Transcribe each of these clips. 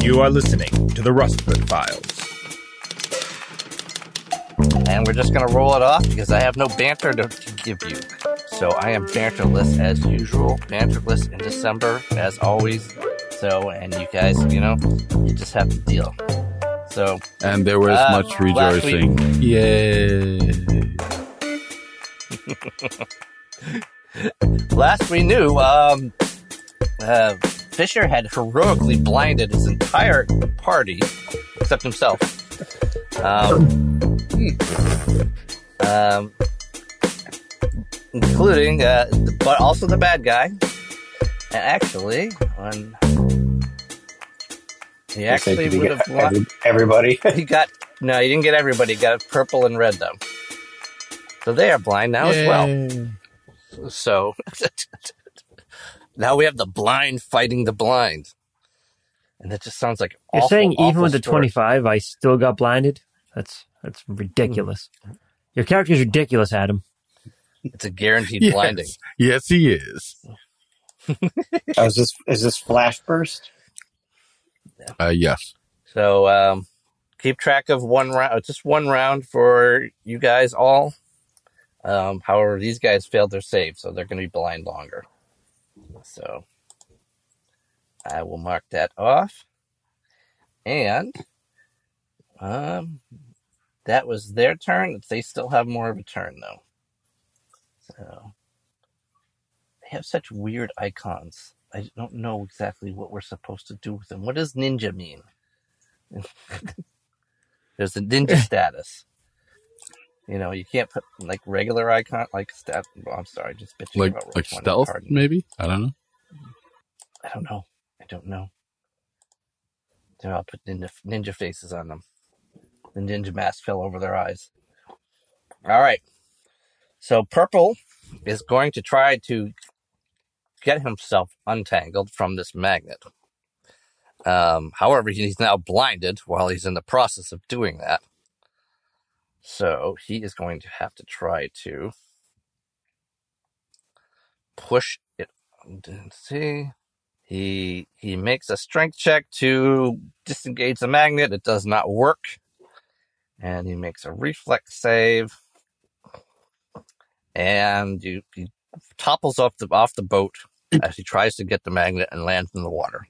You are listening to the Rustford Files. And we're just going to roll it off because I have no banter to, to give you. So I am banterless as usual, banterless in December as always. So, and you guys, you know, you just have to deal. So, And there was Uh, much rejoicing. Yay. last we knew, um, uh, Fisher had heroically blinded his entire party, except himself. Um, um, including, uh, but also the bad guy. And actually, when he actually would have won. everybody. He got no, he didn't get everybody. He got purple and red though. So they are blind now as well. So now we have the blind fighting the blind, and that just sounds like You're awful, saying even awful with the story. 25, I still got blinded? That's that's ridiculous. Your character's ridiculous, Adam. It's a guaranteed Yes. blinding. Yes, he is. Oh, is this is this flash burst? Uh, yes. So um, keep track of one round, just one round for you guys all. Um, however, these guys failed their save, so they're going to be blind longer. So I will mark that off. And um, that was their turn. They still have more of a turn, though. So they have such weird icons. I don't know exactly what we're supposed to do with them. What does ninja mean? There's a ninja status. You know, you can't put like regular icon like stat. Well, I'm sorry, just bitching Like about like stealth, pardon. maybe? I don't know. I don't know. I don't know. They're all put ninja, ninja faces on them. The ninja mask fell over their eyes. All right. So purple is going to try to get himself untangled from this magnet. Um, however, he's now blinded while he's in the process of doing that. So he is going to have to try to push it. Let's see. He he makes a strength check to disengage the magnet. It does not work, and he makes a reflex save. And you, he topples off the off the boat as he tries to get the magnet and lands in the water.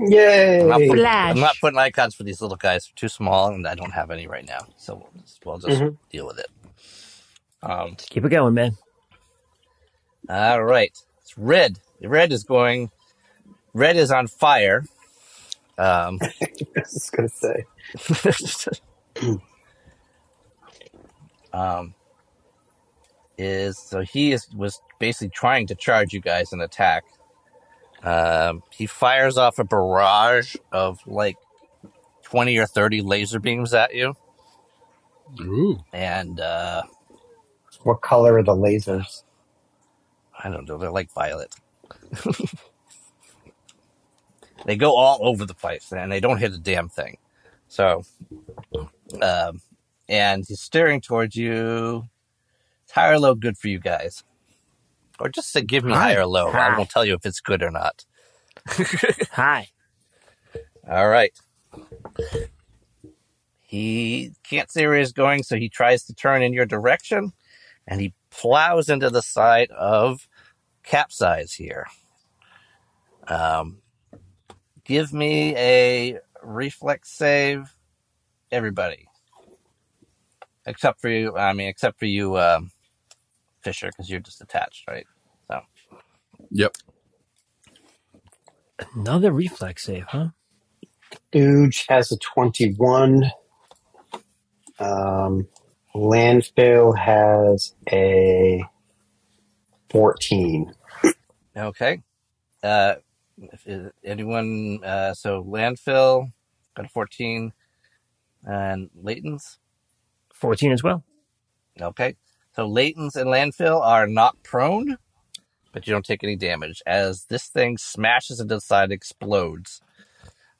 Yay! I'm not, putting, Flash. I'm not putting icons for these little guys; they're too small, and I don't have any right now. So we'll just, we'll just Mhm. deal with it. Um, Just keep it going, man. all right, it's red. Red is going. Red is on fire. Um, I was just gonna say. um, is so he is was basically trying to charge you guys and attack. Um, he fires off a barrage of like twenty or thirty laser beams at you, Ooh. and uh, What color are the lasers? I don't know. They're like violet. they go all over the place, and they don't hit a damn thing. So, um, and he's steering towards you. It's high or low good for you guys, or just say give me high or low. I won't tell you if it's good or not. Hi. All right. He can't see where he's going, so he tries to turn in your direction, and he plows into the side of capsize here. Um, give me a reflex save, everybody, except for you. I mean, except for you, um, Fisher, because you're just attached, right? So Yep. Another reflex save, huh? Kluge has a 21. Um, Landfill has a 14. Okay. Uh, if, is anyone, uh, so landfill got a 14 and Layton's. 14 as well. Okay. So Layton's and landfill are not prone, but you don't take any damage as this thing smashes into the side, explodes,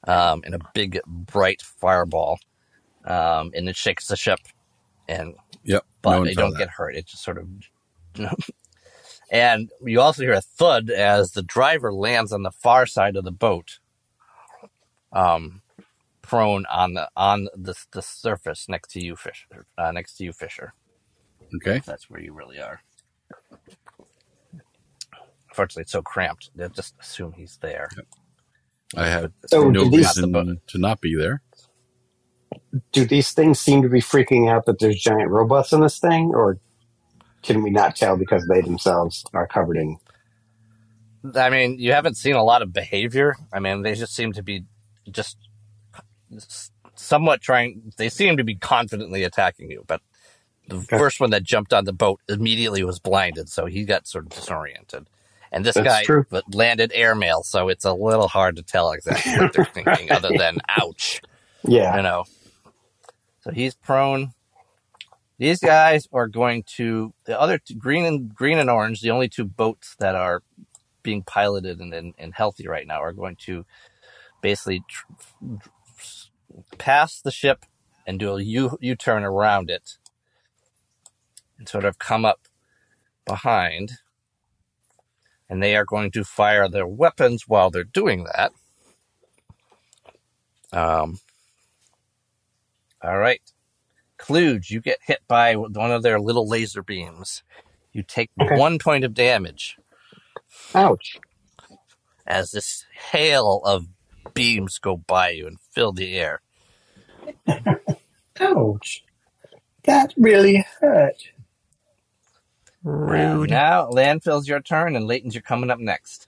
um, in a big bright fireball. Um, and it shakes the ship and Yep. but no they don't that. get hurt. It just sort of. And you also hear a thud as the driver lands on the far side of the boat, um, prone on the on the the surface next to you, Fisher. Uh, next to you, Fisher. Okay. That's where you really are. Unfortunately, it's so cramped. They'll just assume he's there. I have So no do these- reason to not be there. Do these things seem to be freaking out that there's giant robots in this thing, or can we not tell because they themselves are covered in? I mean, you haven't seen a lot of behavior. I mean, they just seem to be just somewhat trying. They seem to be confidently attacking you, but the first one that jumped on the boat immediately was blinded, so he got sort of disoriented. And this That's guy true. landed airmail, so it's a little hard to tell exactly what they're thinking, other than "ouch," Yeah. you know. So he's prone. These guys are going to the other two, green and green and orange. The only two boats that are being piloted and, and, and healthy right now are going to basically tr- pass the ship and do a U U turn around it and sort of come up behind. And they are going to fire their weapons while they're doing that. Um, all right. Kluge, you get hit by one of their little laser beams. You take Okay. one point of damage Ouch. as this hail of beams go by you and fill the air. Ouch. That really hurt. Rude. Now, Landfill's your turn, and Leighton's you're coming up next.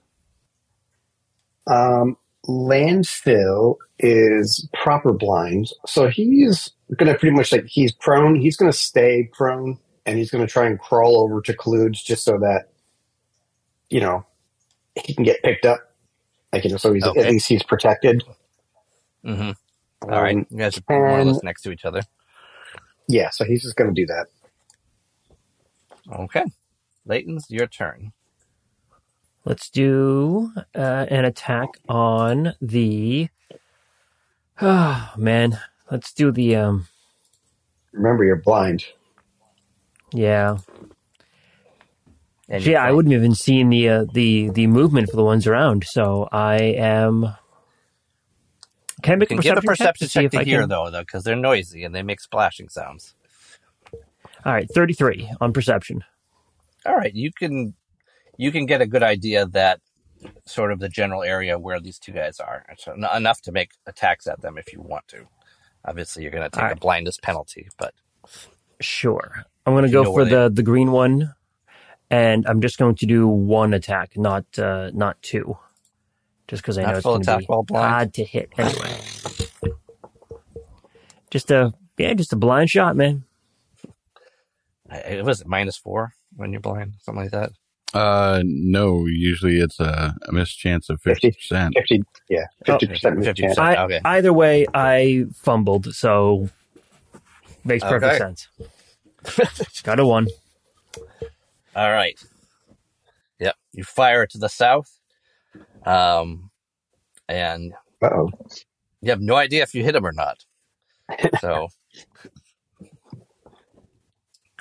Um, landfill is proper blind, so he's gonna pretty much like he's prone. He's gonna stay prone, and he's gonna try and crawl over to Kluge just so that you know he can get picked up. Like you know, so he's Okay. at least he's protected. Mm-hmm. All right, Um, you guys are more or less next to each other. yeah, so he's just gonna do that. Okay, Layton's your turn. Let's do uh, an attack on the. Oh man, let's do the um. Remember, you're blind. Yeah, And yeah. I wouldn't even seen the uh, the the movement for the ones around. So I am. Can I You make can a give a perception, perception check check to see to I hear can? though, though, because they're noisy and they make splashing sounds. All right, thirty-three on perception. All right, you can you can get a good idea that sort of the general area where these two guys are. Enough to make attacks at them if you want to. Obviously, you're going to take All a blindness penalty, but Sure. I'm going to go for the the green one, and I'm just going to do one attack, not uh, not two, just because I know it's going to be blind? hard to hit anyway. just a yeah, just a blind shot, man. I- it was minus four when you're blind, something like that. Uh, no. Usually it's a, a missed chance of fifty percent. Fifty, yeah, fifty percent 50%. chance. I, Okay. Either way, I fumbled, so makes perfect Okay. sense. Got a one. All right. Yep. You fire it to the south, um, and oh. you have no idea if you hit him or not. So,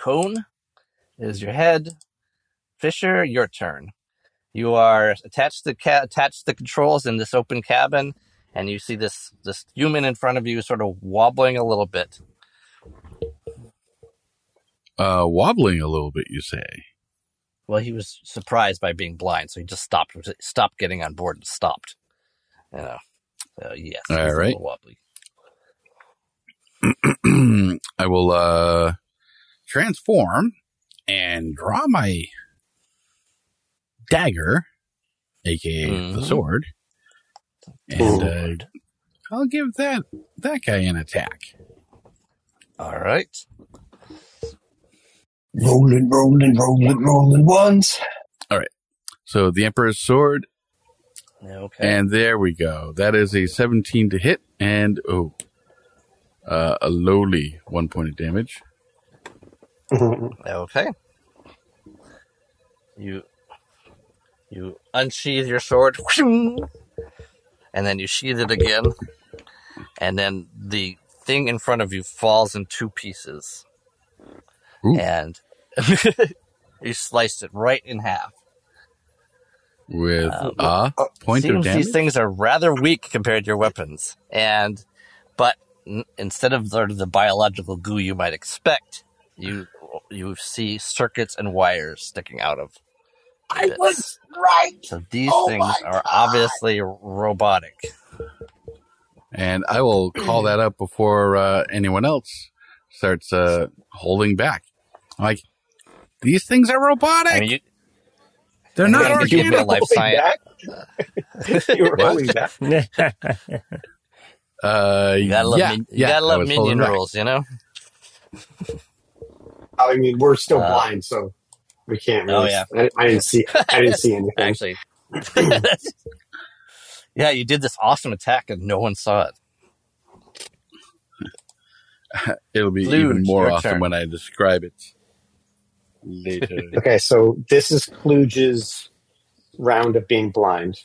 cone is your head. Fisher, your turn. You are attached to ca- attached to the controls in this open cabin, and you see this this human in front of you, sort of wobbling a little bit. Uh, wobbling a little bit, you say. Well, he was surprised by being blind, so he just stopped stopped getting on board and stopped. You know. So yes, all right, a little wobbly. I will uh transform and draw my dagger, aka the Mhm. sword, and uh, I'll give that that guy an attack. All right. Rolling, rolling, rolling, rolling ones. All right. So the Emperor's sword, Okay. and there we go. That is a 17 to hit, and oh, uh, a lowly one point of damage. Okay. You you unsheath your sword, and then you sheath it again, and then the thing in front of you falls in two pieces. Ooh. And You sliced it right in half. with Um, a point of damage. these things are rather weak compared to your weapons, and but n- instead of sort of the biological goo you might expect, you you see circuits and wires sticking out of. I bits. was right. So these Oh things are God. obviously robotic. and I will call that up before uh, anyone else starts uh, holding back. Like these things are robotic. I mean, you, They're I mean, not you give me a life science. you were holding back. Uh, You gotta love, yeah, min- you yeah, gotta love minion back. rules, you know. I mean, we're still Uh, blind, so we can't Oh, really. yeah. I, I didn't see. I didn't see anything. Actually, yeah, you did this awesome attack and no one saw it. It'll be Kluge, even more your awesome turn. when I describe it later. Okay, so this is Kluge's round of being blind.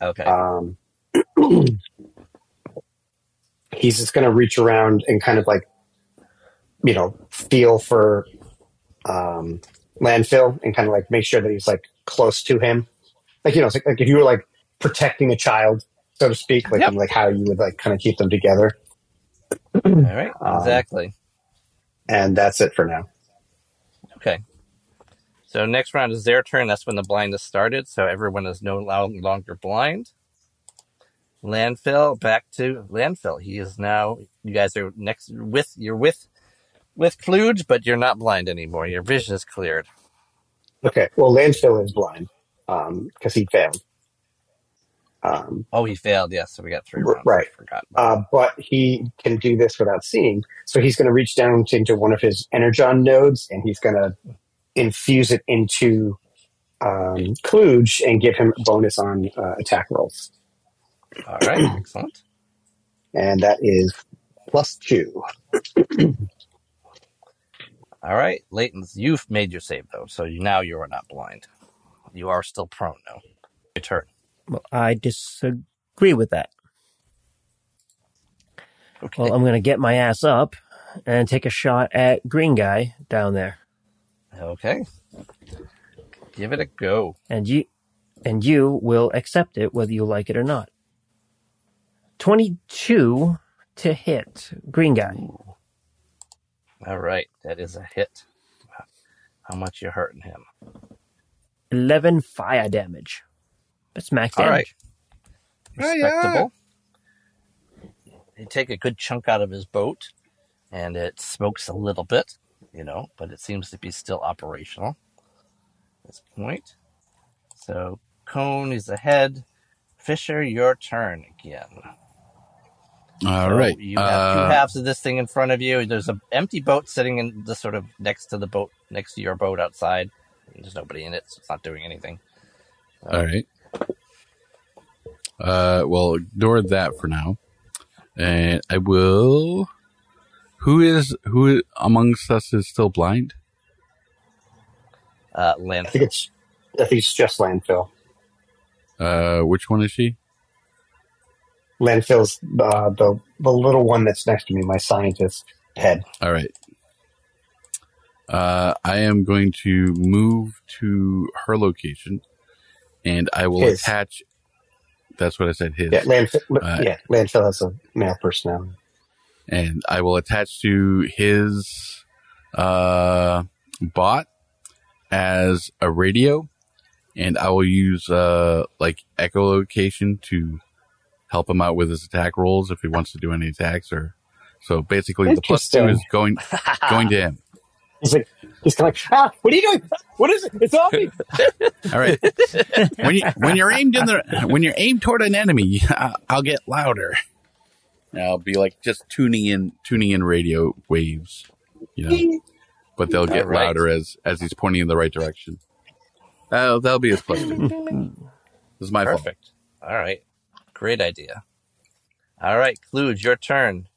Okay. Um, he's just going to reach around and kind of like, you know, feel for um, landfill and kind of like make sure that he's like close to him. Like, you know, it's like, like if you were like protecting a child, so to speak, like, Yep. and, like how you would like kind of keep them together. All right. um, Exactly. And that's it for now. Okay. So next round is their turn. That's when the blindness started. So everyone is no longer blind. Landfill back to landfill. He is now. You guys are next with. You're with with Kluge, but you're not blind anymore. Your vision is cleared. Okay. Well, landfill is blind because he failed. Um, Oh, he failed. Yes. So we got three rounds. right. I forgot. uh, but he can do this without seeing. So he's going to reach down into one of his energon nodes and he's going to infuse it into um, Kluge and give him a bonus on uh, attack rolls. All right. Excellent. And that is plus two. All right, Leighton's. You've made your save though, so you, now you are not blind. You are still prone though. Your turn. Well, I disagree with that. Okay. Well, I'm going to get my ass up and take a shot at Green Guy down there. okay. Give it a go. And you and you will accept it whether you like it or not. 22 to hit Green Guy. All right, that is a hit. How much you hurting him? 11 fire damage. That's max All damage. right, Oh, yeah. respectable. You take a good chunk out of his boat, and it smokes a little bit, you know, but it seems to be still operational at this point. So Cone is ahead. Fisher, your turn again. All So right. You have two Uh, halves of this thing in front of you. There's an empty boat sitting in the sort of next to the boat, next to your boat outside. There's nobody in it, so it's not doing anything. All right. Uh, well, ignore that for now, and I will. Who is who amongst us is still blind? Uh, I think it's, I think it's just landfill. Uh, which one is she? Landfill's uh, the, the little one that's next to me, my scientist head. All right. Uh, I am going to move to her location, and I will His. attach. That's what I said. His. Yeah, landfill, Uh, yeah, landfill has a male personality. and I will attach to his uh, bot as a radio, and I will use uh, like echolocation to help him out with his attack rolls if he wants to do any attacks. Or so basically, the plus two is going going to him. He's like, he's kind of like, ah, what are you doing? What is it? It's on me. All right. when you when you're aimed in the when you're aimed toward an enemy, I'll, I'll get louder. And I'll be like just tuning in tuning in radio waves, you know. But they'll get All right. louder as as he's pointing in the right direction. Uh, that'll be his plus two. This is my fault. Perfect. All right. Great idea. All right, Kluge, your turn.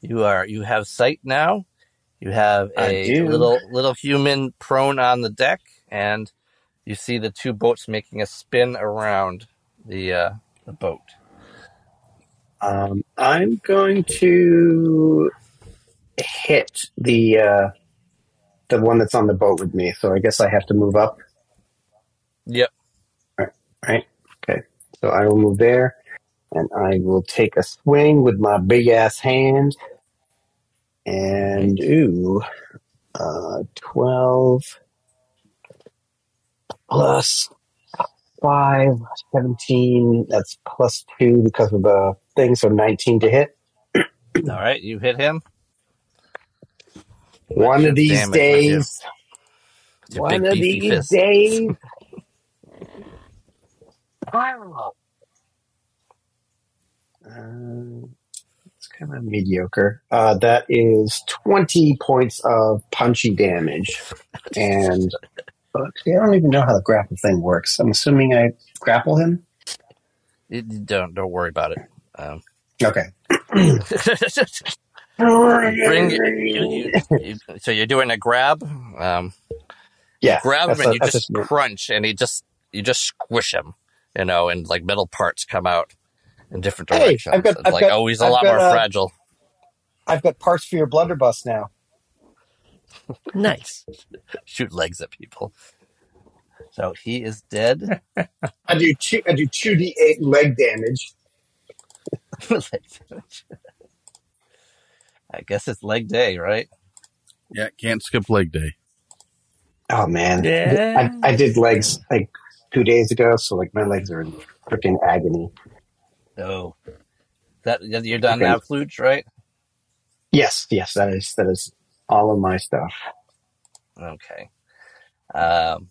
You are you have sight now. You have a little little human prone on the deck, and you see the two boats making a spin around the uh, the boat. Um, I'm going to hit the uh, the one that's on the boat with me. So I guess I have to move up. Yep. Right. Okay. So I will move there, and I will take a swing with my big ass hand. And ooh, uh, twelve plus five, 17. That's plus two because of the thing. So nineteen to hit. All right, you hit him. One of these damage, my dude. days. It's your One big of beefy these fist. days. Wow. Uh, it's kind of mediocre. Uh, that is 20 points of punchy damage. And I don't even know how the grapple thing works. I'm assuming I grapple him? You don't don't worry about it. Um, Okay. bring you, you, so you're doing a grab. Um, Yeah. grab him and a- you just a- crunch, and he just you just squish him. You know, and like metal parts come out in different Hey. I've got- I've like got- oh, he's a I've lot got, more uh, fragile. I've got parts for your blunderbuss now. Nice. Shoot legs at people. So he is dead. I do two, I do 2d8 leg damage. I guess it's leg day, right? Yeah, can't skip leg day. Oh man, Yeah. I, I did legs like two days ago, so like my legs are in freaking agony. Oh, that you're done now, Kluge, right? Yes, yes, that is that is all of my stuff. Okay. Um,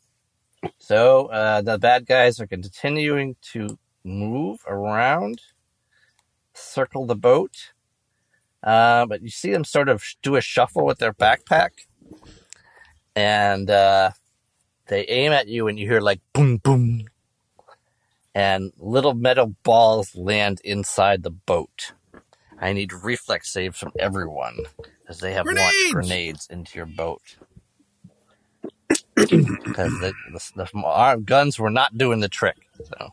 so uh, the bad guys are continuing to move around, circle the boat. Uh, but you see them sort of do a shuffle with their backpack, and uh, they aim at you, and you hear like boom, boom, and little metal balls land inside the boat. I need reflex saves from everyone as they have launched Grenades! grenades into your boat because the, the, the our guns were not doing the trick. So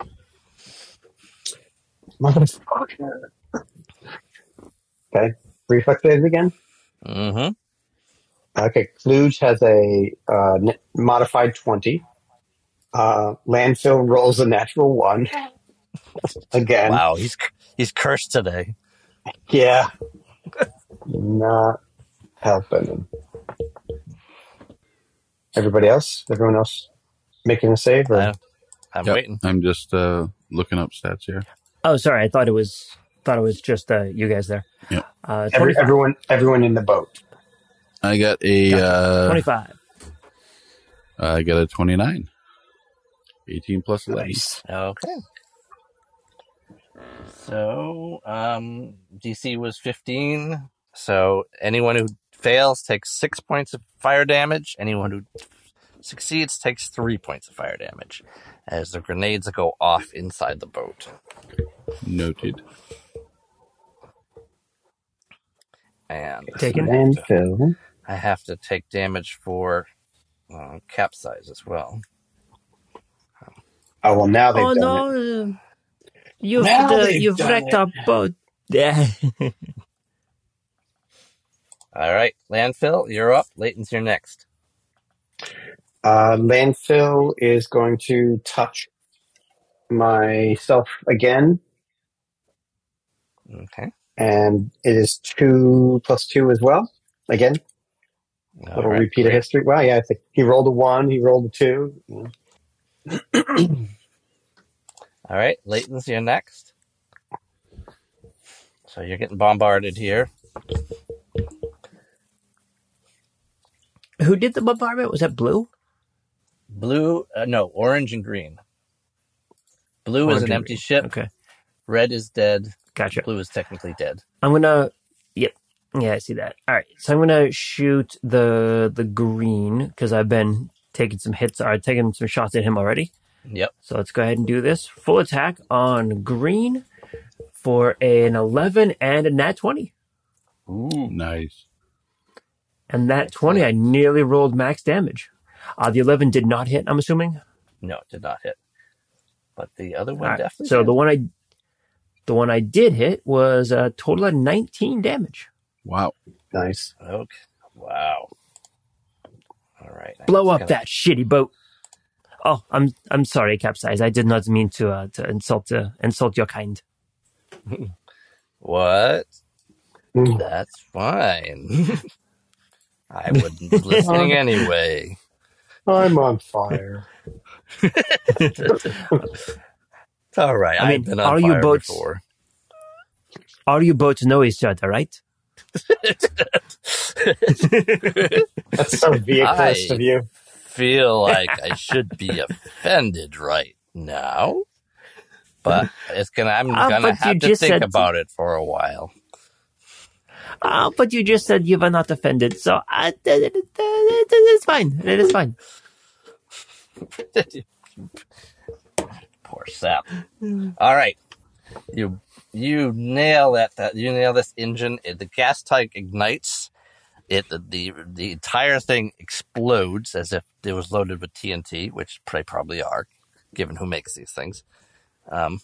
Motherfucker. Okay, reflex saves again. hmm Okay, Kluge has a uh, modified twenty. Uh, landfill rolls a natural one again. wow, he's he's cursed today. Yeah, not helping. Everybody else, everyone else, making a save. Or? I, I'm Yep, waiting. I'm just uh, looking up stats here. Oh, sorry. I thought it was thought it was just uh, you guys there. Yep. Uh, Every, everyone, everyone in the boat. I got a uh, 25. I got a 29. 18 plus 11. Nice. Okay. So um, DC was 15. So anyone who fails takes six points of fire damage. Anyone who succeeds takes three points of fire damage, as the grenades go off inside the boat. Noted. And Taken. Landfill. I have to take damage for uh, capsize as well. Oh well, now they've Oh done it. no! You've Now the, you've done wrecked it. our boat. Yeah. All right, landfill, you're up. Leighton's your next. Uh, landfill is going to touch myself again, Okay. and it is two plus two as well. Again, All little right, repeat of history. Wow, yeah, I think he rolled a one, he rolled a two. All right, Leighton's your next. So you're getting bombarded here. Who did the bombardment? Was that Blue? Blue, uh, no, orange and green. Blue is an and empty green. ship. Okay, Red is dead. gotcha. Blue is technically dead. I'm gonna. Yep. Yeah, I see that. All right, so I'm gonna shoot the the green because I've been taking some hits. Or taken some shots at him already. Yep. So let's go ahead and do this. Full attack on green for an 11 and a nat 20. Ooh. Nice. And that 20, I nearly rolled max damage. Uh, the 11 did not hit, I'm assuming. No, it did not hit. But the other one All right, definitely. So did. the one I the one I did hit was a total of 19 damage. Wow. Nice. Okay. Wow. All right. I'm Blow up gonna- that shitty boat. Oh, I'm I'm sorry, capsize. I did not mean to uh, to insult uh, insult your kind. What? Mm. That's fine. I wouldn't be listening anyway. I'm on fire. All right. I I mean, have been on are you fire boats- before. All you both know each other, right? That's so vehicleist I- of you. Feel like I should be offended right now, but it's gonna. I'm Ah, gonna have to think said- about it for a while. Oh, but you just said you were not offended, so uh, th- th- th- th- it's fine. It is fine. Poor sap. All right, you you nail that. That you nail this engine. It, the gas tank ignites. It the, the the entire thing explodes as if it was loaded with TNT, which they probably are, given who makes these things. Um,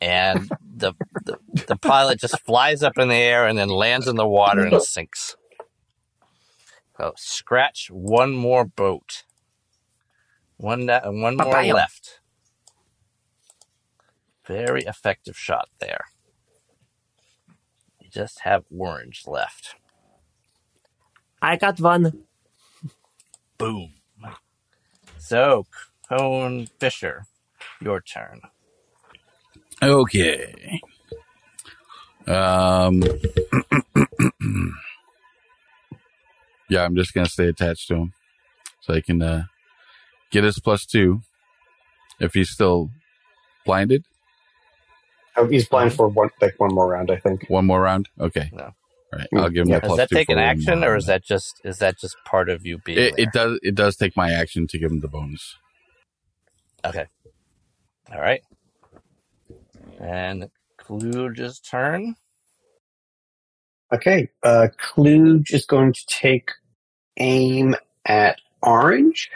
and the, the the pilot just flies up in the air and then lands in the water and sinks. So scratch one more boat. One that one more left. Very effective shot there. You just have orange left. I got one. Boom. So, Cone Fisher, your turn. Okay. Um. yeah, I'm just gonna stay attached to him, so I can uh, get his plus two. If he's still blinded, he's blind for one, like one more round, I think. one more round. Okay. No. All right. I'll give him Yeah. a Does plus that two take an action, or is that just is that just part of you being It, there? it does. It does take my action to give him the bonus. Okay. All right. And Kluge's turn. Okay, uh, Kluge is going to take aim at Orange.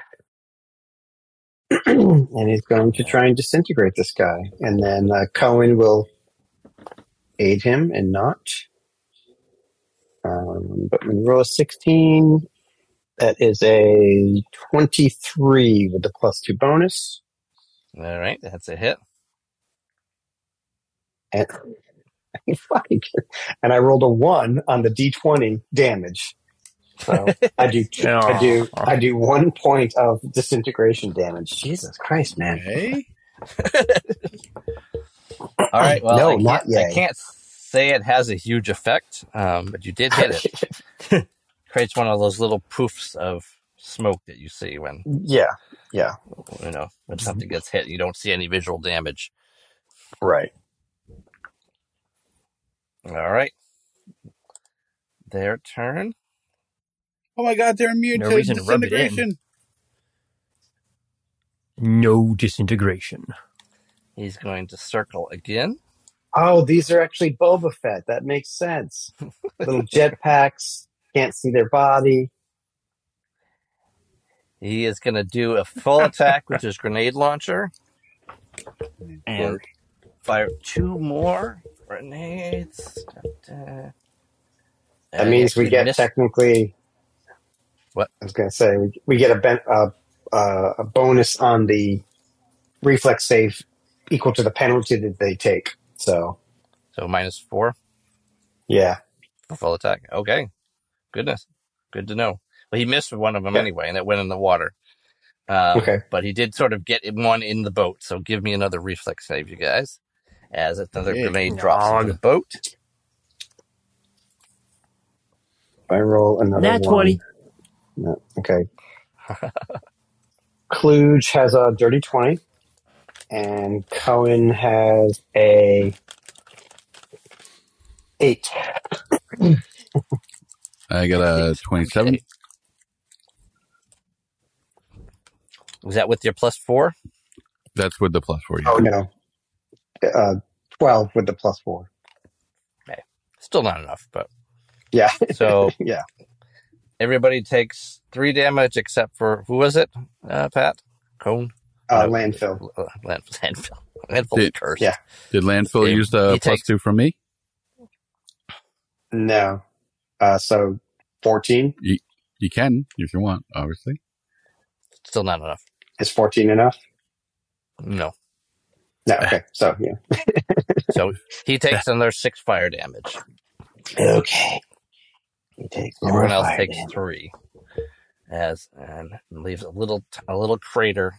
And he's going to try and disintegrate this guy. And then uh, Cohen will aid him and not. Um, but when you roll a 16, that is a 23 with the plus two bonus. All right, that's a hit. And, and I rolled a one on the d20 damage. So I do I do I do one point of disintegration damage. Jesus Christ, man! All right. Well, No, I, can't, not I can't say it has a huge effect, um, but you did hit it. Creates one of those little poofs of smoke that you see when yeah, yeah, you know when something gets hit. You don't see any visual damage. right. All right. Their turn. Oh my God, they're immune No to reason to rub it in. disintegration. No disintegration. He's going to circle again. Oh, these are actually Boba Fett. That makes sense. Little jetpacks. Can't see their body. He is going to do a full attack with his grenade launcher and fire two more grenades. That And means we get missed- technically. What? I was going to say we, we get a ben, uh, uh, a bonus on the reflex save equal to the penalty that they take. So so minus four yeah, for full attack. Okay, goodness, good to know. Well, he missed one of them Yeah. anyway, and it went in the water. Um, Okay. but he did sort of get one in the boat. So give me another reflex save, you guys, as another Okay. grenade drops into the Dog. boat. I roll another Nat one. 20. No, okay. Kluge has a dirty 20, and Cohen has a 8. I got a twenty-seven. Was that with your plus four? That's with the plus four. Yeah. Oh, no. Uh, 12 with the plus 4. Okay. Still not enough, but Yeah. so yeah. Everybody takes three damage except for who was it? Uh, Pat Cone. Uh, No. landfill. Uh, land, landfill. Landfill Did- cursed. yeah. Did landfill He- use the plus takes- two from me? No. Uh, so 14. You can if you want, obviously. Still not enough. Is 14 enough? No. No, okay. So, yeah. So he takes another six fire damage. Okay. He takes Everyone else takes damage. three. As and leaves a little a little crater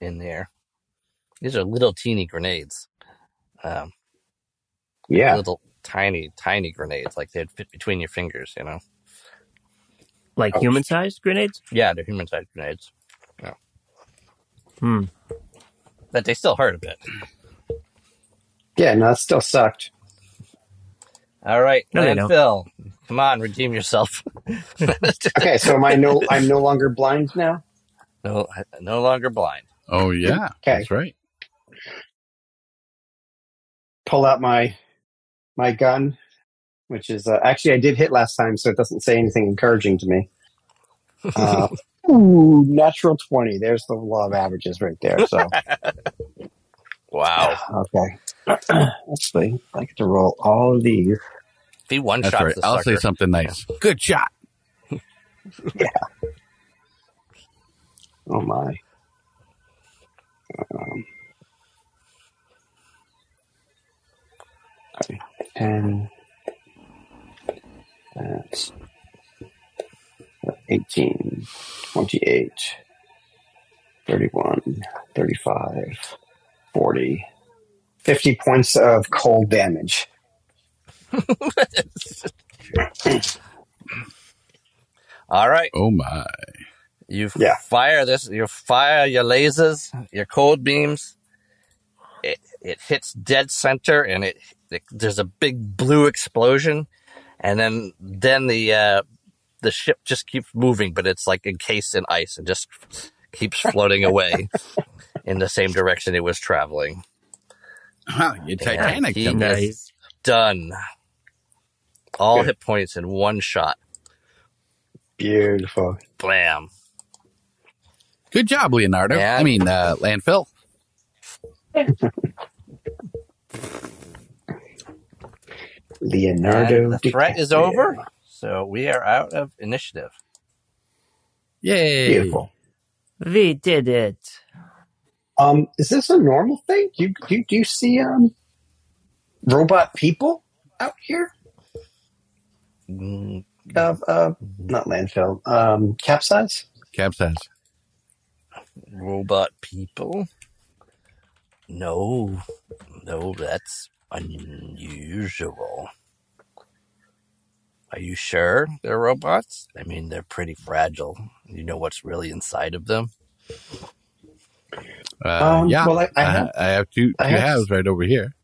in there. These are little teeny grenades. Um, Yeah. little tiny tiny grenades, like they'd fit between your fingers. You know. Like Oh. human sized grenades? Yeah, they're human sized grenades. Yeah. Hmm. But they still hurt a bit. Yeah, no, it still sucked. All right, No, they don't. landfill. Come on, redeem yourself. Okay, so am I no I'm no longer blind now? no, no longer blind. Oh yeah, Okay. that's right. Pull out my my gun, which is uh, actually I did hit last time, so it doesn't say anything encouraging to me. Uh, ooh, natural twenty. There's the law of averages right there. So Wow. okay. Actually, I get to roll all of these. If he one That's shots right. the I'll sucker, say something nice. Good shot. Yeah. Oh my. Um, okay, 10. That's 18, 28, 31, 35, 40, 50 points of cold damage. All right, Oh my. you Yeah. fire this. You fire your lasers, your cold beams. It it hits dead center, and it, it there's a big blue explosion, and then then the uh, the ship just keeps moving, but it's like encased in ice and just keeps floating away in the same direction it was traveling. Huh, you Titanic. he- them. Nice. Done. All Good. hit points in one shot. Beautiful. Blam. Good job, Leonardo. Yeah. I mean, uh, landfill. Leonardo. And the threat is over, so we are out of initiative. Yay. Beautiful. We did it. Um, is this a normal thing? Do you, do you, do you see um robot people out here? Mm, Uh, uh, not landfill. Um, capsize. Capsize. robot people? No, no, that's unusual. Are you sure they're robots? I mean, they're pretty fragile. You know what's really inside of them? Uh, Um, yeah. well, I- I I, have- I have two, two I have- halves right over here.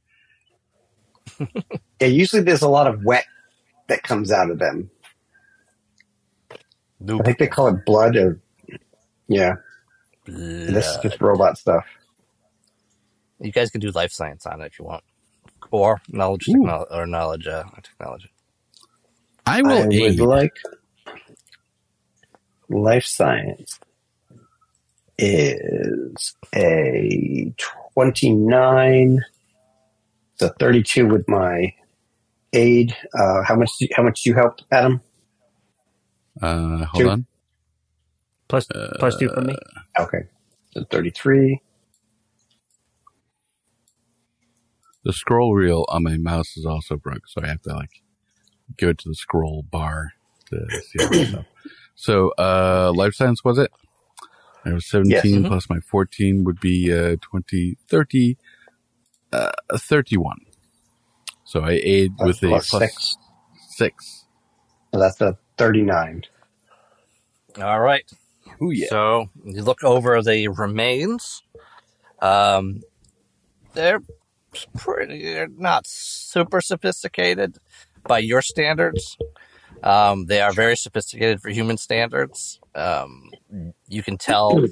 Yeah, usually there's a lot of wet that comes out of them. I think they call it blood or yeah. This is just robot stuff. You guys can do life science on it if you want, or knowledge, technolo- or knowledge, uh, technology. I will I would aid. like life science is a 29 it's a 32 with my aid uh how much how much do you help adam Uh, hold Two. on. Plus, plus two from me. okay so 33 The scroll wheel on my mouse is also broke, so I have to like go to the scroll bar to see all this stuff. So, uh, life science was it? I was 17 Yes. Plus my 14 would be, uh, 20, 30, uh, 31. So I aid That's with a plus plus six. six. so that's a 39 All right. Ooh, yeah. So you look over the remains. Um, they're pretty. They're not super sophisticated by your standards. Um, they are very sophisticated for human standards. Um, you can tell.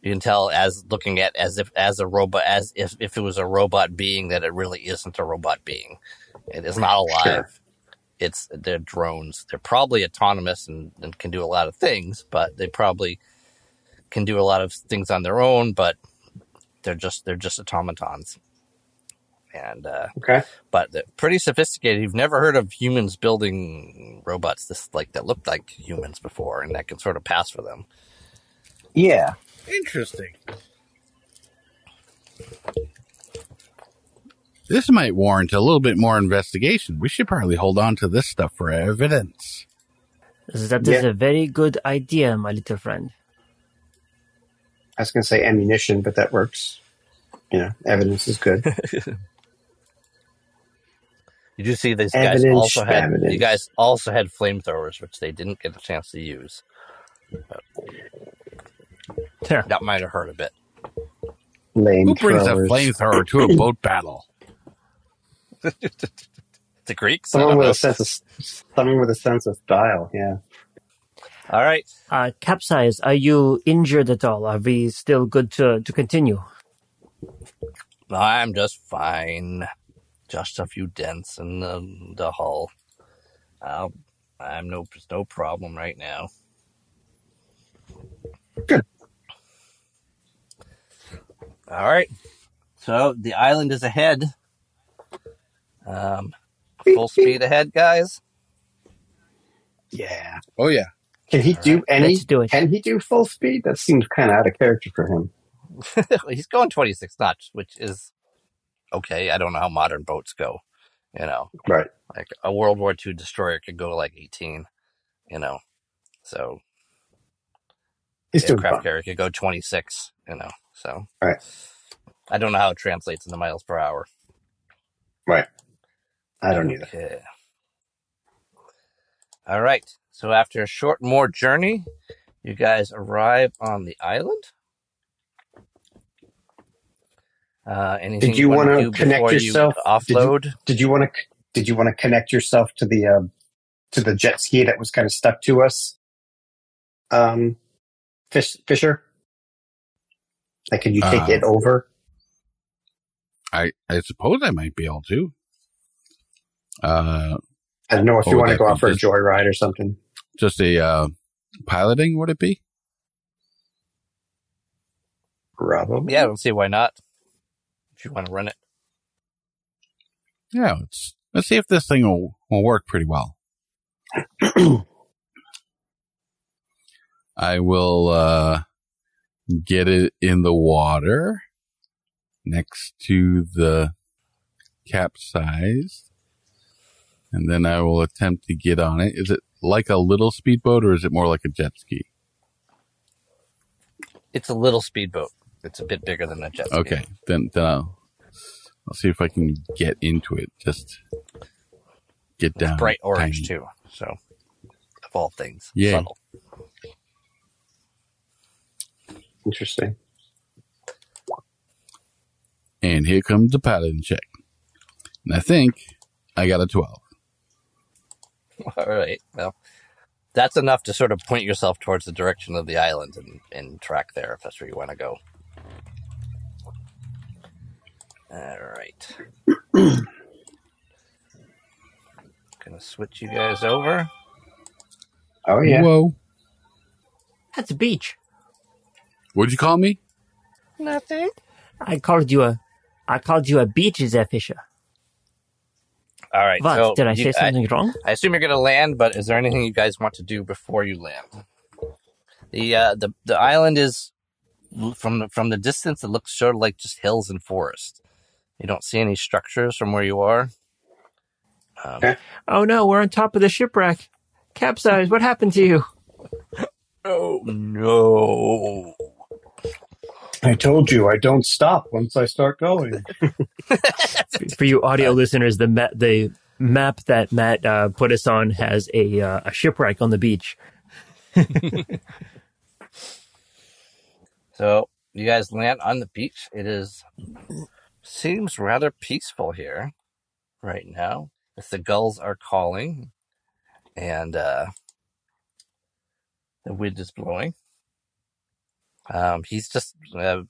You can tell as looking at as if as a robot as if if it was a robot being that it really isn't a robot being. It is not alive. Sure. It's they're drones. They're probably autonomous and, and can do a lot of things, but they probably can do a lot of things on their own. But they're just they're just automatons. And uh, Okay. but pretty sophisticated. You've never heard of humans building robots this like that looked like humans before, and that can sort of pass for them. Yeah. Interesting. This might warrant a little bit more investigation. We should probably hold on to this stuff for evidence. That is Yeah. a very good idea, my little friend. I was going to say ammunition, but that works. You know, evidence is good. You do see these guys Evidence, also had evidence. you guys also had flamethrowers, which they didn't get a chance to use. Yeah. That might have hurt a bit. Lame Who brings a throwers. flamethrower to a boat battle? The Greeks. I Someone don't with know. a sense of someone with a sense of style. Yeah. All right. Uh, Capsize, are you injured at all? Are we still good to, to continue? I'm just fine. Just a few dents in the, the hull. I'll, I'm no no problem right now. Good. All right. So the island is ahead. Um, full speed ahead, guys. Yeah. Oh yeah. Can he do any? Let's do it. Can he do full speed? That seems kind of out of character for him. He's going 26 knots, which is okay. I don't know how modern boats go. You know, Right. like a World War II destroyer could go like 18. You know, so He's doing aircraft carrier could go 26. You know, so Right. I don't know how it translates into miles per hour. Right. I don't either. All right. So after a short more journey, you guys arrive on the island. Uh, anything Did you wanna wanna do connect before yourself? You- offload? Did you want to? Did you want to connect yourself to the uh, to the jet ski that was kind of stuck to us? Um, Fish, Fisher. Like, could you take Uh, it over? I I suppose I might be able to. Uh, I don't know if you want to go out for a joyride or something. just a uh, piloting would it be? Probably. Yeah, I don't see why not. If you want to run it. Yeah. Let's let's see if this thing will will work pretty well. I will uh, get it in the water next to the capsize, and then I will attempt to get on it. Is it like a little speedboat, or is it more like a jet ski? It's a little speedboat. It's a bit bigger than a jet ski. Okay, then then I'll I'll see if I can get into it. Just get It's down. bright orange tiny. too. So, of all things, Yay. subtle. Interesting. And here comes the piloting check. And I think I got a twelve. All right. Well, that's enough to sort of point yourself towards the direction of the island and, and track there if that's where you want to go. All right. Gonna switch you guys over. Oh yeah. Whoa! That's a beach. What'd you call me? Nothing. I called you a, I called you a beach, there, Fisher. All right. What? so Did I you- say something wrong? I assume you're going to land, but is there anything you guys want to do before you land? The uh, the the island is from the, from the distance. It looks sort of like just hills and forest. You don't see any structures from where you are. Um, Okay. Oh no, we're on top of the shipwreck. Capsize, what happened to you? Oh no! I told you I don't stop once I start going. For you audio listeners, the ma- the map that Matt uh, put us on has a uh, a shipwreck on the beach. So you guys land on the beach. It is seems rather peaceful here right now. As the gulls are calling, and uh, the wind is blowing. Um, he's just uh,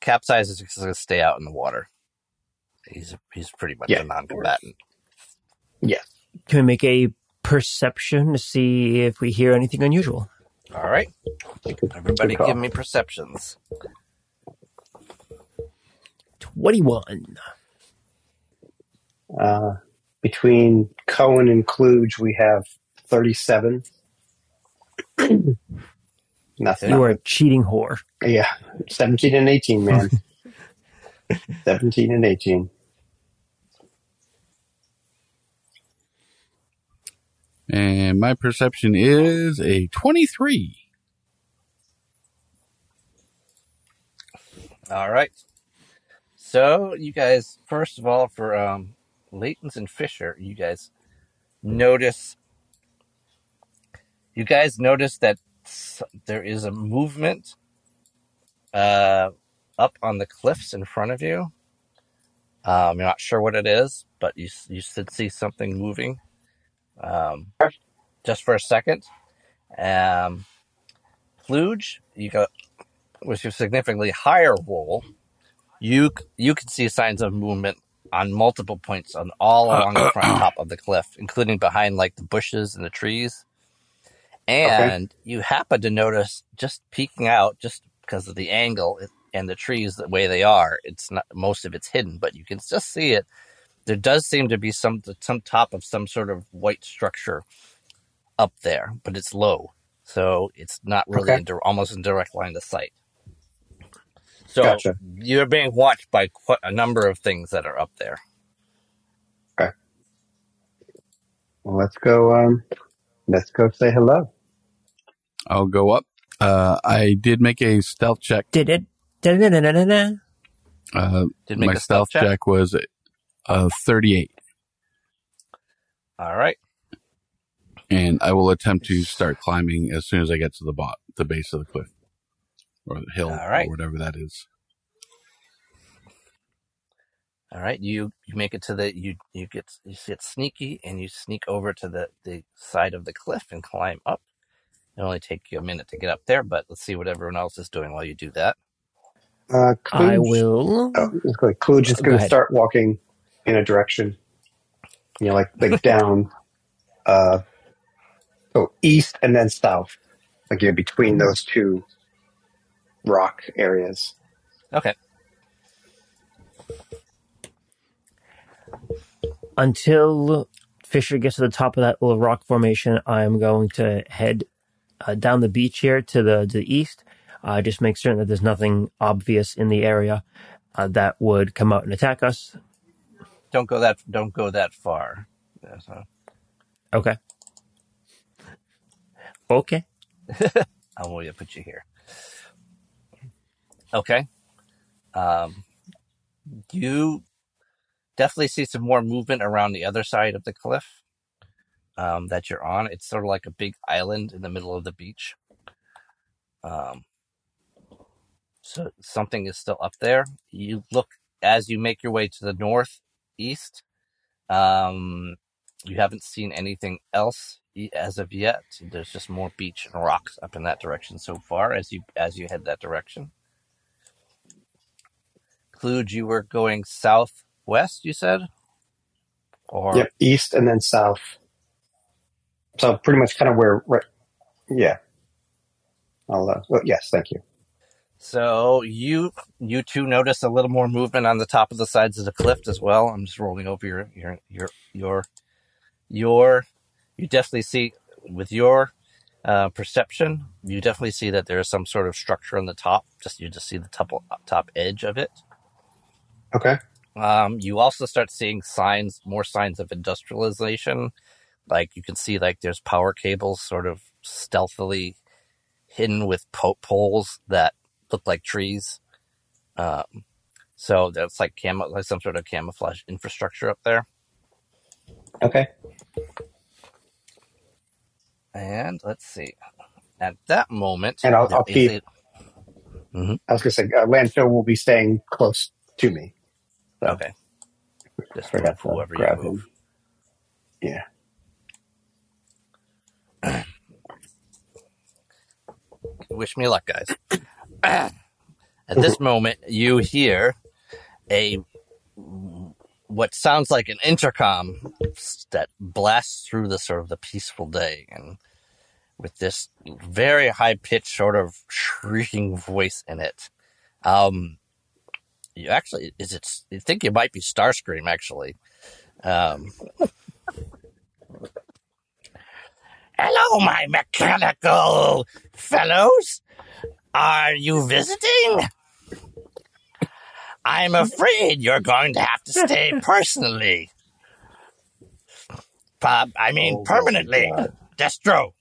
capsize is just going to stay out in the water. He's he's pretty much Yeah. a non-combatant. Yes. Can we make a perception to see if we hear anything unusual? All right, everybody, give me perceptions. Twenty-one. Uh, between Cohen and Kluge, we have 37. nothing. You are a cheating whore. yeah, 17 and 18, man. 17 and 18. And my perception is a 23. All right. So you guys, first of all, for um, Layton's and Fisher, you guys notice. You guys notice that there is a movement uh, up on the cliffs in front of you. Um, you're not sure what it is, but you you should see something moving. Um, just for a second. Um, Kluge, you got with your significantly higher roll, you you can see signs of movement on multiple points on all uh, along the front top of the cliff, including behind like the bushes and the trees. And you happen to notice just peeking out, just because of the angle and the trees the way they are, it's not most of it's hidden, but you can just see it. There does seem to be some some top of some sort of white structure up there, but it's low, so it's not really Okay. in almost in direct line of sight. So Gotcha. you're being watched by quite a number of things that are up there. Well, let's go. Um, let's go say hello. I'll go up. Uh, I did make a stealth check. Did it? Uh, Did make my a stealth check. check was uh, 38. All right. And I will attempt to start climbing as soon as I get to the bot, the base of the cliff or hill All right. or whatever that is. All right, you you make it to the you you get you get sneaky and you sneak over to the the side of the cliff and climb up. It'll only take you a minute to get up there, but let's see what everyone else is doing while you do that. Uh, I will. Oh, it's Kluge is going to start walking in a direction, you know, like like down, uh, so east and then south, like you know, between those two rock areas. Okay. Until Fisher gets to the top of that little rock formation, I'm going to head uh, down the beach here to the to the east. Uh, just make certain that there's nothing obvious in the area uh, that would come out and attack us. Don't go that don't go that far. Yeah, so Okay. Okay. I'm going to put you here. Okay. Um, you definitely see some more movement around the other side of the cliff um, that you're on. It's sort of like a big island in the middle of the beach. Um, so something is still up there. You look as you make your way to the northeast. Um, you haven't seen anything else as of yet. There's just more beach and rocks up in that direction so far as you as you head that direction. Kluge, you were going southwest. You said, or Yep, east and then south. So pretty much kind of where, right? Yeah. I'll. Uh, well, yes, thank you. So you you two notice a little more movement on the top of the sides of the cliff as well. I'm just rolling over your your your your your. You definitely see with your uh, perception. You definitely see that there is some sort of structure on the top. Just you just see the top top edge of it. Okay. Um, you also start seeing signs, more signs of industrialization. Like you can see, like there's power cables sort of stealthily hidden with po- poles that look like trees. Um, so that's like camo, like some sort of camouflage infrastructure up there. Okay. And let's see. At that moment, And I'll- I'll keep- a- I was going to say uh, landfill will be staying close to me. So okay. Just forgot to whoever you grab him. Yeah. Wish me luck, guys. At this moment, you hear a what sounds like an intercom that blasts through the sort of the peaceful day, and with this very high pitched sort of shrieking voice in it. Um, you actually is it? You think it might be Starscream actually. Um, Hello, my mechanical fellows. Are you visiting? I'm afraid you're going to have to stay personally. Pub, I mean Oh, permanently. God. Destro,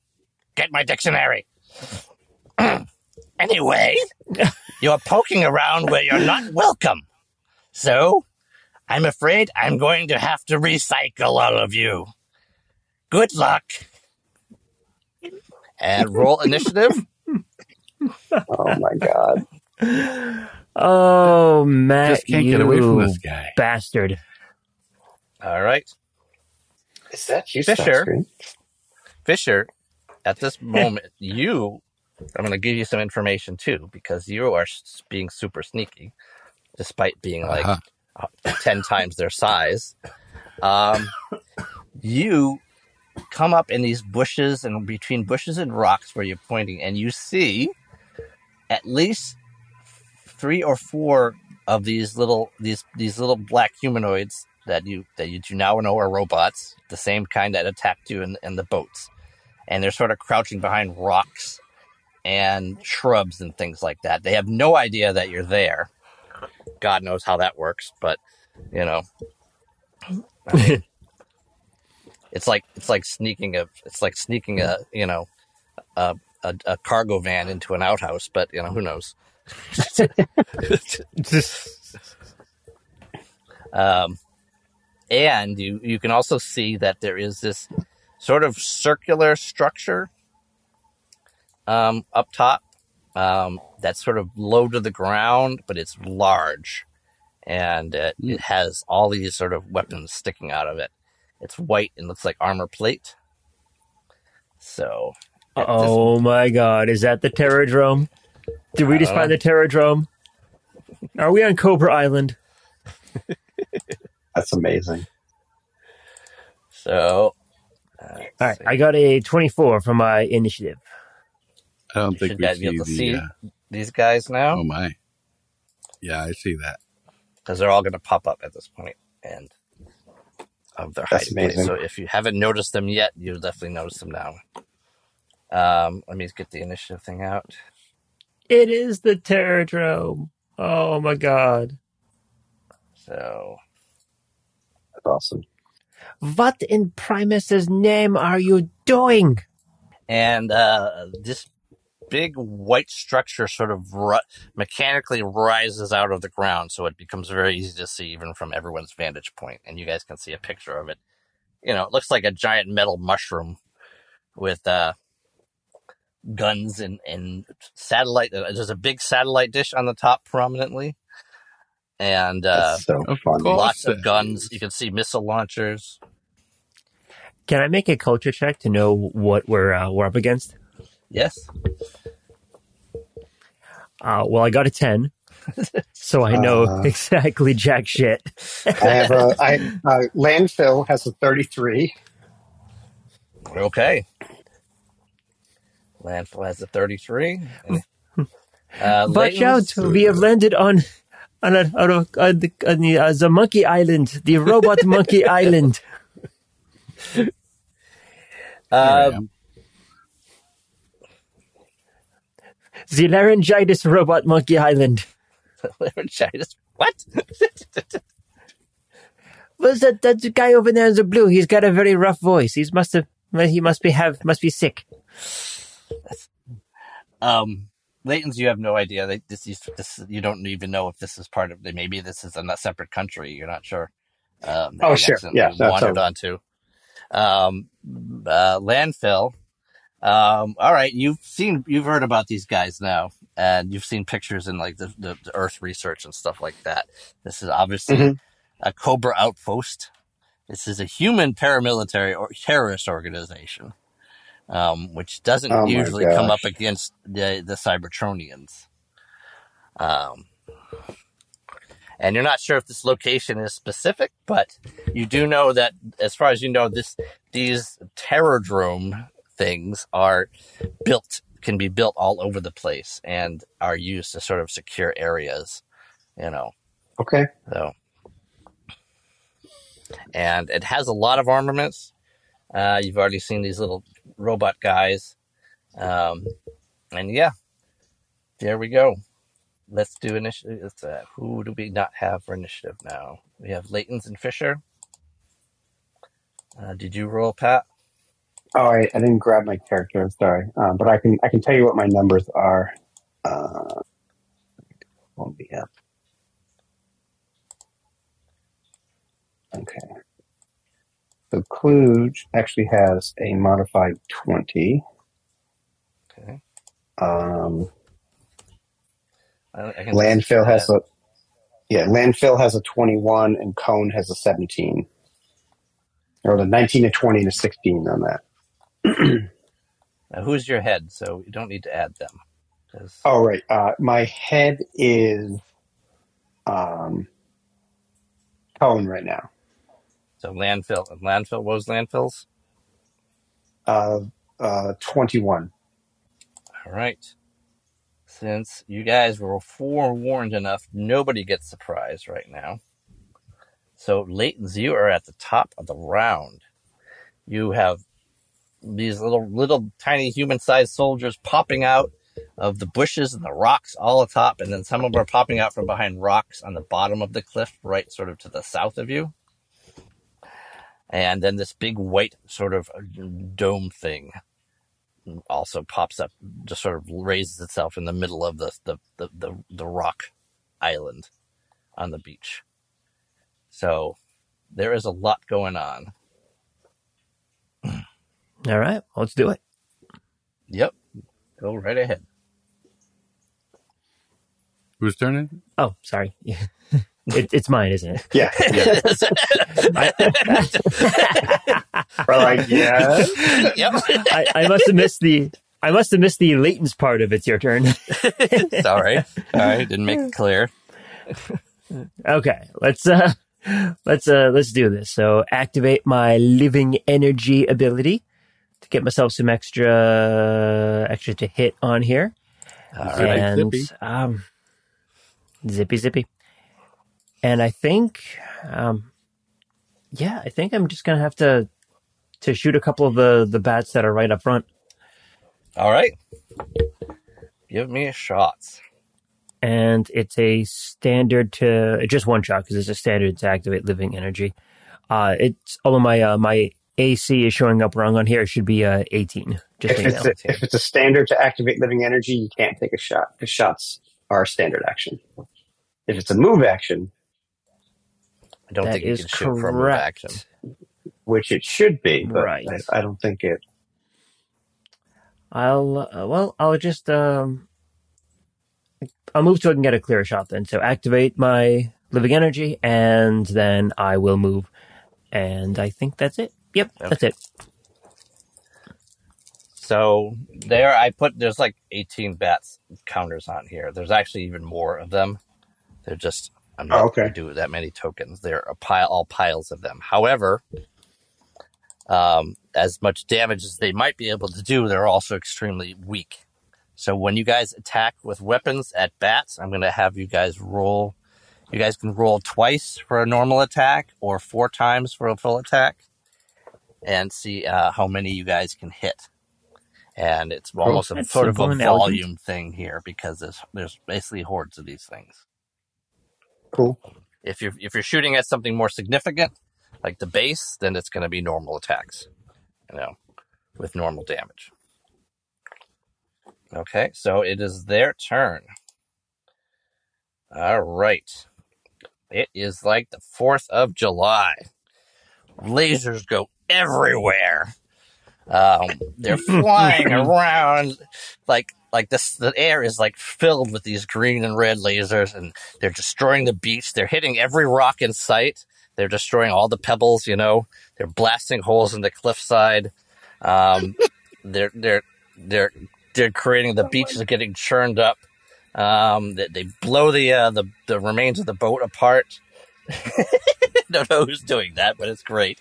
get my dictionary. anyway, you're poking around where you're not welcome. So, I'm afraid I'm going to have to recycle all of you. Good luck. And roll initiative. Oh my god. Oh, Matt, Just can't you get away from this guy. bastard. All right. Is that you, Fisher. Fisher, at this moment, you, I'm going to give you some information too, because you are s- being super sneaky, despite being like Uh-huh. uh, 10 times their size. Um, you come up in these bushes and between bushes and rocks where you're pointing, and you see at least three or four of these little these these little black humanoids that you that you do now know are robots, the same kind that attacked you in, in the boats, and they're sort of crouching behind rocks and shrubs and things like that. They have no idea that you're there. God knows how that works, but you know, I mean, it's like it's like sneaking a it's like sneaking a you know a, a, a cargo van into an outhouse, but you know who knows. Um, and you you can also see that there is this sort of circular structure um, up top um, that's sort of low to the ground, but it's large, and it, it has all these sort of weapons sticking out of it. It's white and looks like armor plate. So, at this- Oh my god, is that the Terrordrome? Did we just find know. the Terrordrome? Are we on Cobra Island? That's amazing. so. Uh, All right, see. I got a 24 for my initiative. I don't think should we guys be see able to the. see Uh, these guys now. oh my! Yeah, I see that. because they're all going to pop up at this point and of their That's hiding place. So if you haven't noticed them yet, you'll definitely notice them now. Um, let me get the initiative thing out. It is the Terrordrome. Oh my god. So That's awesome. What in Primus's name are you doing? and uh, this big white structure sort of ru- mechanically rises out of the ground, so it becomes very easy to see even from everyone's vantage point. point, and you guys can see a picture of it. You know, it looks like a giant metal mushroom with uh, guns and, and satellite. uh, There's a big satellite dish on the top prominently, and uh, so of funny. course. lots of guns. You can see missile launchers. Can I make a culture check to know what we're uh, we're up against? Yes, Uh, well, I got a 10, so I know Uh. exactly jack shit. I have a I uh, landfill has a 33. okay. Landfill has a 33. And, uh, Watch out! We have landed on on, a, on, a, on, the, on the, uh, the Monkey Island, the robot Monkey Island. Um, The laryngitis robot Monkey Island. laryngitis. What? Was that that guy over there in the blue? He's got a very rough voice. He must have. He must be have must be sick. um, Layton's, you have no idea. They, this, is- this, you don't even know if this is part of. The maybe this is in a separate country. You're not sure. Um, Oh, sure. Yeah, no, wandered totally. onto. Um, uh, landfill. Um, all right, you've seen, you've heard about these guys now, and you've seen pictures in like the, the, the Earth research and stuff like that. This is obviously Mhm. a Cobra outpost. This is a human paramilitary or terrorist organization, um, which doesn't Oh usually come up against the the Cybertronians. Um, and you're not sure if this location is specific, but you do know that, as far as you know, this these terror terrordrome things are built can be built all over the place and are used to sort of secure areas. You know, Okay. so and it has a lot of armaments. Uh, you've already seen these little robot guys, um, and yeah, there we go. Let's do initiative. Uh, who do we not have for initiative now? We have Layton's and Fisher. Uh, did you roll, Pat? Oh, I, I didn't grab my character. I'm sorry, um, but I can I can tell you what my numbers are. Uh, won't be up. Okay. So Kluge actually has a modified twenty. Okay. Um, I, I can landfill has a yeah. Landfill has a twenty-one, and Cone has a seventeen. Or the nineteen, a twenty, and a sixteen on that. Now, who's your head? So you don't need to add them. 'Cause- Oh right. Uh, my head is um Cone right now. So landfill, landfill. What was landfills? Uh, uh, twenty-one. All right. Since you guys were forewarned enough, nobody gets surprised right now. So Layton's, you are at the top of the round. You have these little, little tiny human-sized soldiers popping out of the bushes and the rocks all atop, and then some of them are popping out from behind rocks on the bottom of the cliff, right sort of to the south of you. And then this big white sort of uh, dome thing also pops up, just sort of raises itself in the middle of the the, the, the, the rock island on the beach. So there is a lot going on. All right, let's do it. Yep. Go right ahead. Who's turning? Oh, sorry. it, it's mine, isn't it? Yeah. yeah. We're like, yeah. yep. I, I must have missed the. I must have missed the latents part of it's your turn. Sorry. All right. Didn't make it clear. Okay, let's uh let's uh let's do this. So activate my living energy ability to get myself some extra extra to hit on here. All Zippy, right. and zippy. um zippy zippy. And I think um yeah, I think I'm just gonna have to to shoot a couple of the the bats that are right up front. All right. Give me a shot. and it's a standard to just one shot because it's a standard to activate living energy. Uh, it's although my uh, my AC is showing up wrong on here. It should be uh, 18. Just If it's, a, if it's a standard to activate living energy, you can't take a shot because shots are a standard action. If it's a move action, I don't That think you is can shoot for a move action. which it should be, but Right. I, I don't think it. I'll uh, well, I'll just um, I'll move so I can get a clearer shot then. So activate my living energy, and then I will move. And I think that's it. Yep, that's it. So there, I put there's like 18 bats counters on here. There's actually even more of them. They're just I'm not Oh, okay. going to do that many tokens. They're a pile, all piles of them. However, um, as much damage as they might be able to do, they're also extremely weak. So when you guys attack with weapons at bats, I'm going to have you guys roll. You guys can roll twice for a normal attack or four times for a full attack, and see uh, how many you guys can hit. And it's almost a sort of a and elegant. volume thing here because there's there's basically hordes of these things. Cool. If you're if you're shooting at something more significant, like the base, then it's going to be normal attacks, you know, with normal damage. Okay, so it is their turn. All right, it is like the Fourth of July. Lasers go everywhere. Um, they're flying around like like this. The air is like filled with these green and red lasers, and they're destroying the beach. They're hitting every rock in sight. They're destroying all the pebbles. You know, they're blasting holes in the cliffside. Um, they're they're they're they're creating the beach is getting churned up. Um, they, they blow the uh, the the remains of the boat apart. Don't know who's doing that, but it's great.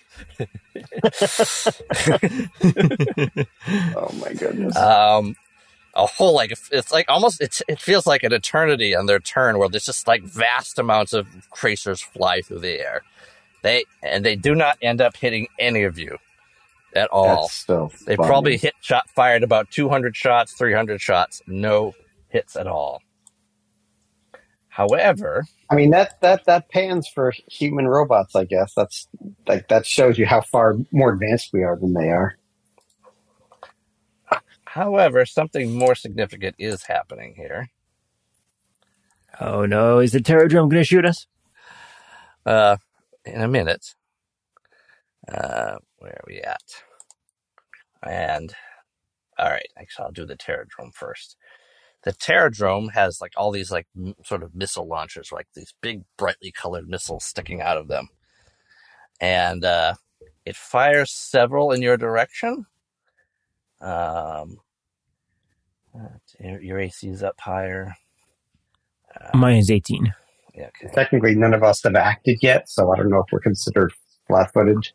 Oh my goodness. um a whole like it's like almost it's it feels like an eternity on their turn where there's just like vast amounts of tracers fly through the air They and they do not end up hitting any of you at all. Still They probably hit shot fired about 200 shots, 300 shots, no hits at all. However, I mean that that that pans for human robots. I guess that's like that shows you how far more advanced we are than they are. however, something more significant is happening here. Oh no, is the Terrordrome going to shoot us? Uh, in a minute. Uh, where are we at? And all right, actually, I'll do the Terrordrome first. The Terrordrome has like all these like m- sort of missile launchers, like these big, brightly colored missiles sticking out of them, and uh, it fires several in your direction. Um, uh, your, your AC is up higher. Uh, Mine is 18. yeah, okay. Technically, none of us have acted yet, so I don't know if we're considered flat-footed.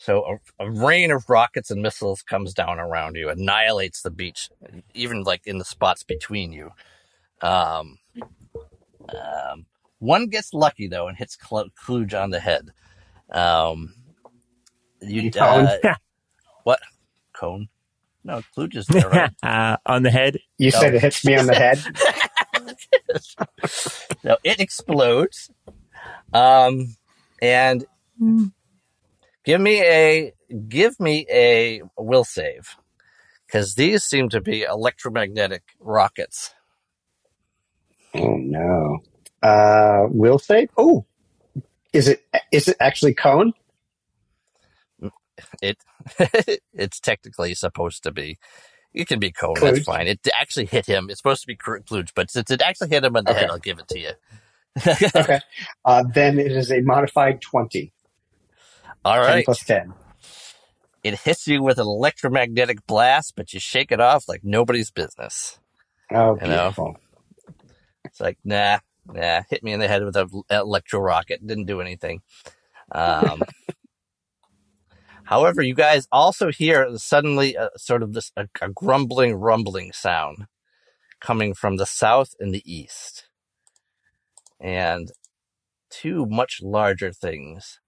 So a, a rain of rockets and missiles comes down around you, annihilates the beach, even like in the spots between you. Um, um, one gets lucky though and hits Cl- Kluge on the head. Um, you Cone? uh, what cone? No, Kluge is there, right? uh, on the head. You said Oh. it hits me on the head. no, it explodes. Um, and give me a give me a will save because these seem to be electromagnetic rockets. Oh no. Uh, will save. Oh, is it is it actually cone? It it's technically supposed to be. It can be cone. That's fine. It actually hit him. It's supposed to be Kluge, but since it actually hit him in the head, I'll give it to you. Okay. Uh, then it is a modified twenty. All 10 plus ten. It hits you with an electromagnetic blast, but you shake it off like nobody's business. Oh, You know. It's like, nah, nah, hit me in the head with an electro rocket. Didn't do anything. Um, however, you guys also hear suddenly a, sort of this a, a grumbling, rumbling sound coming from the south and the east. And two much larger things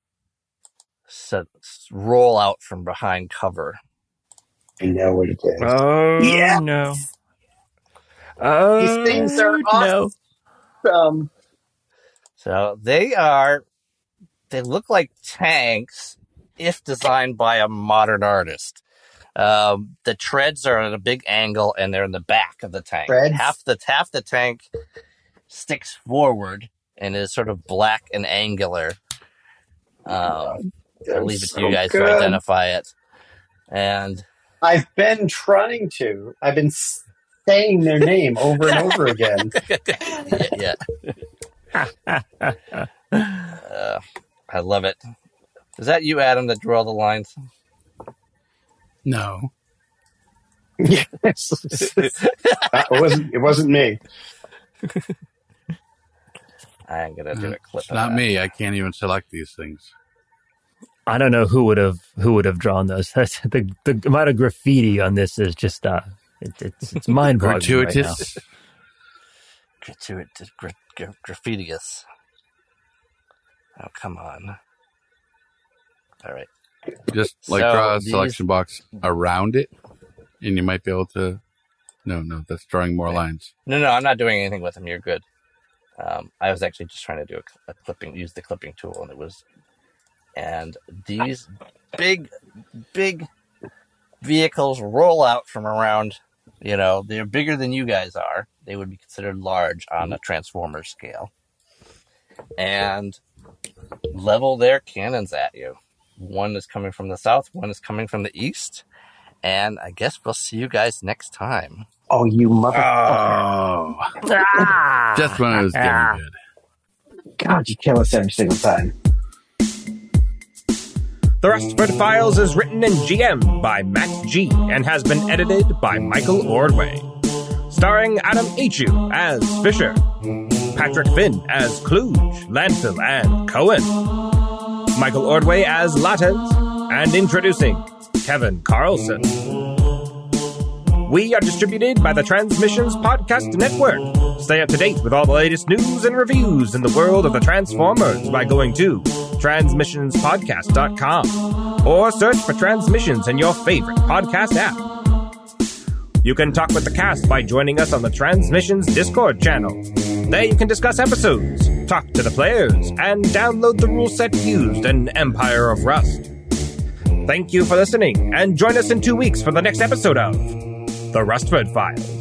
set, roll out from behind cover. I know what it is. Oh Yeah. no. Oh These things are no. Um, So they are, they look like tanks if designed by a modern artist. Um, the treads are at a big angle and they're in the back of the tank. Treads? Half the half the tank sticks forward and is sort of black and angular. Um, I'll leave it to you guys good. to identify it. And I've been trying to. I've been saying their name over and over again. yeah, yeah. Uh, I love it. Is that you, Adam, that drew all the lines? No. yes, Uh, it wasn't. It wasn't me. I'm gonna do a clip. It's not that. me. I can't even select these things. I don't know who would have who would have drawn those. That's, the the amount of graffiti on this is just uh, it, it's it's mind boggling. Gratuitous. gratuitous, gra- gra- graffitious. Oh, come on. All right. Just like So draw a these- selection box around it, and you might be able to. No, no, that's drawing more lines. No, no, I'm not doing anything with them. You're good. Um, I was actually just trying to do a, a clipping, use the clipping tool, and it was. And these big, big vehicles roll out from around. You know, they're bigger than you guys are. They would be considered large on a transformer scale. And level their cannons at you. One is coming from the south, one is coming from the east. And I guess we'll see you guys next time. Oh, you mother! Oh, Ah! just when it was getting Ah. good. God, you kill us every single time. The Rustford Files is written and GM by Matt G and has been edited by Michael Ordway. Starring Adam Achu as Fisher, Patrick Finn as Kluge, Landfill, and Cohen, Michael Ordway as Lattes, and introducing Kevin Carlson. We are distributed by the Transmissions Podcast Network. Stay up to date with all the latest news and reviews in the world of the Transformers by going to transmissionspodcast.com or search for Transmissions in your favorite podcast app. You can talk with the cast by joining us on the Transmissions Discord channel. There you can discuss episodes, talk to the players, and download the rule set used in Empire of Rust. Thank you for listening, and join us in two weeks for the next episode of The Rustford Files.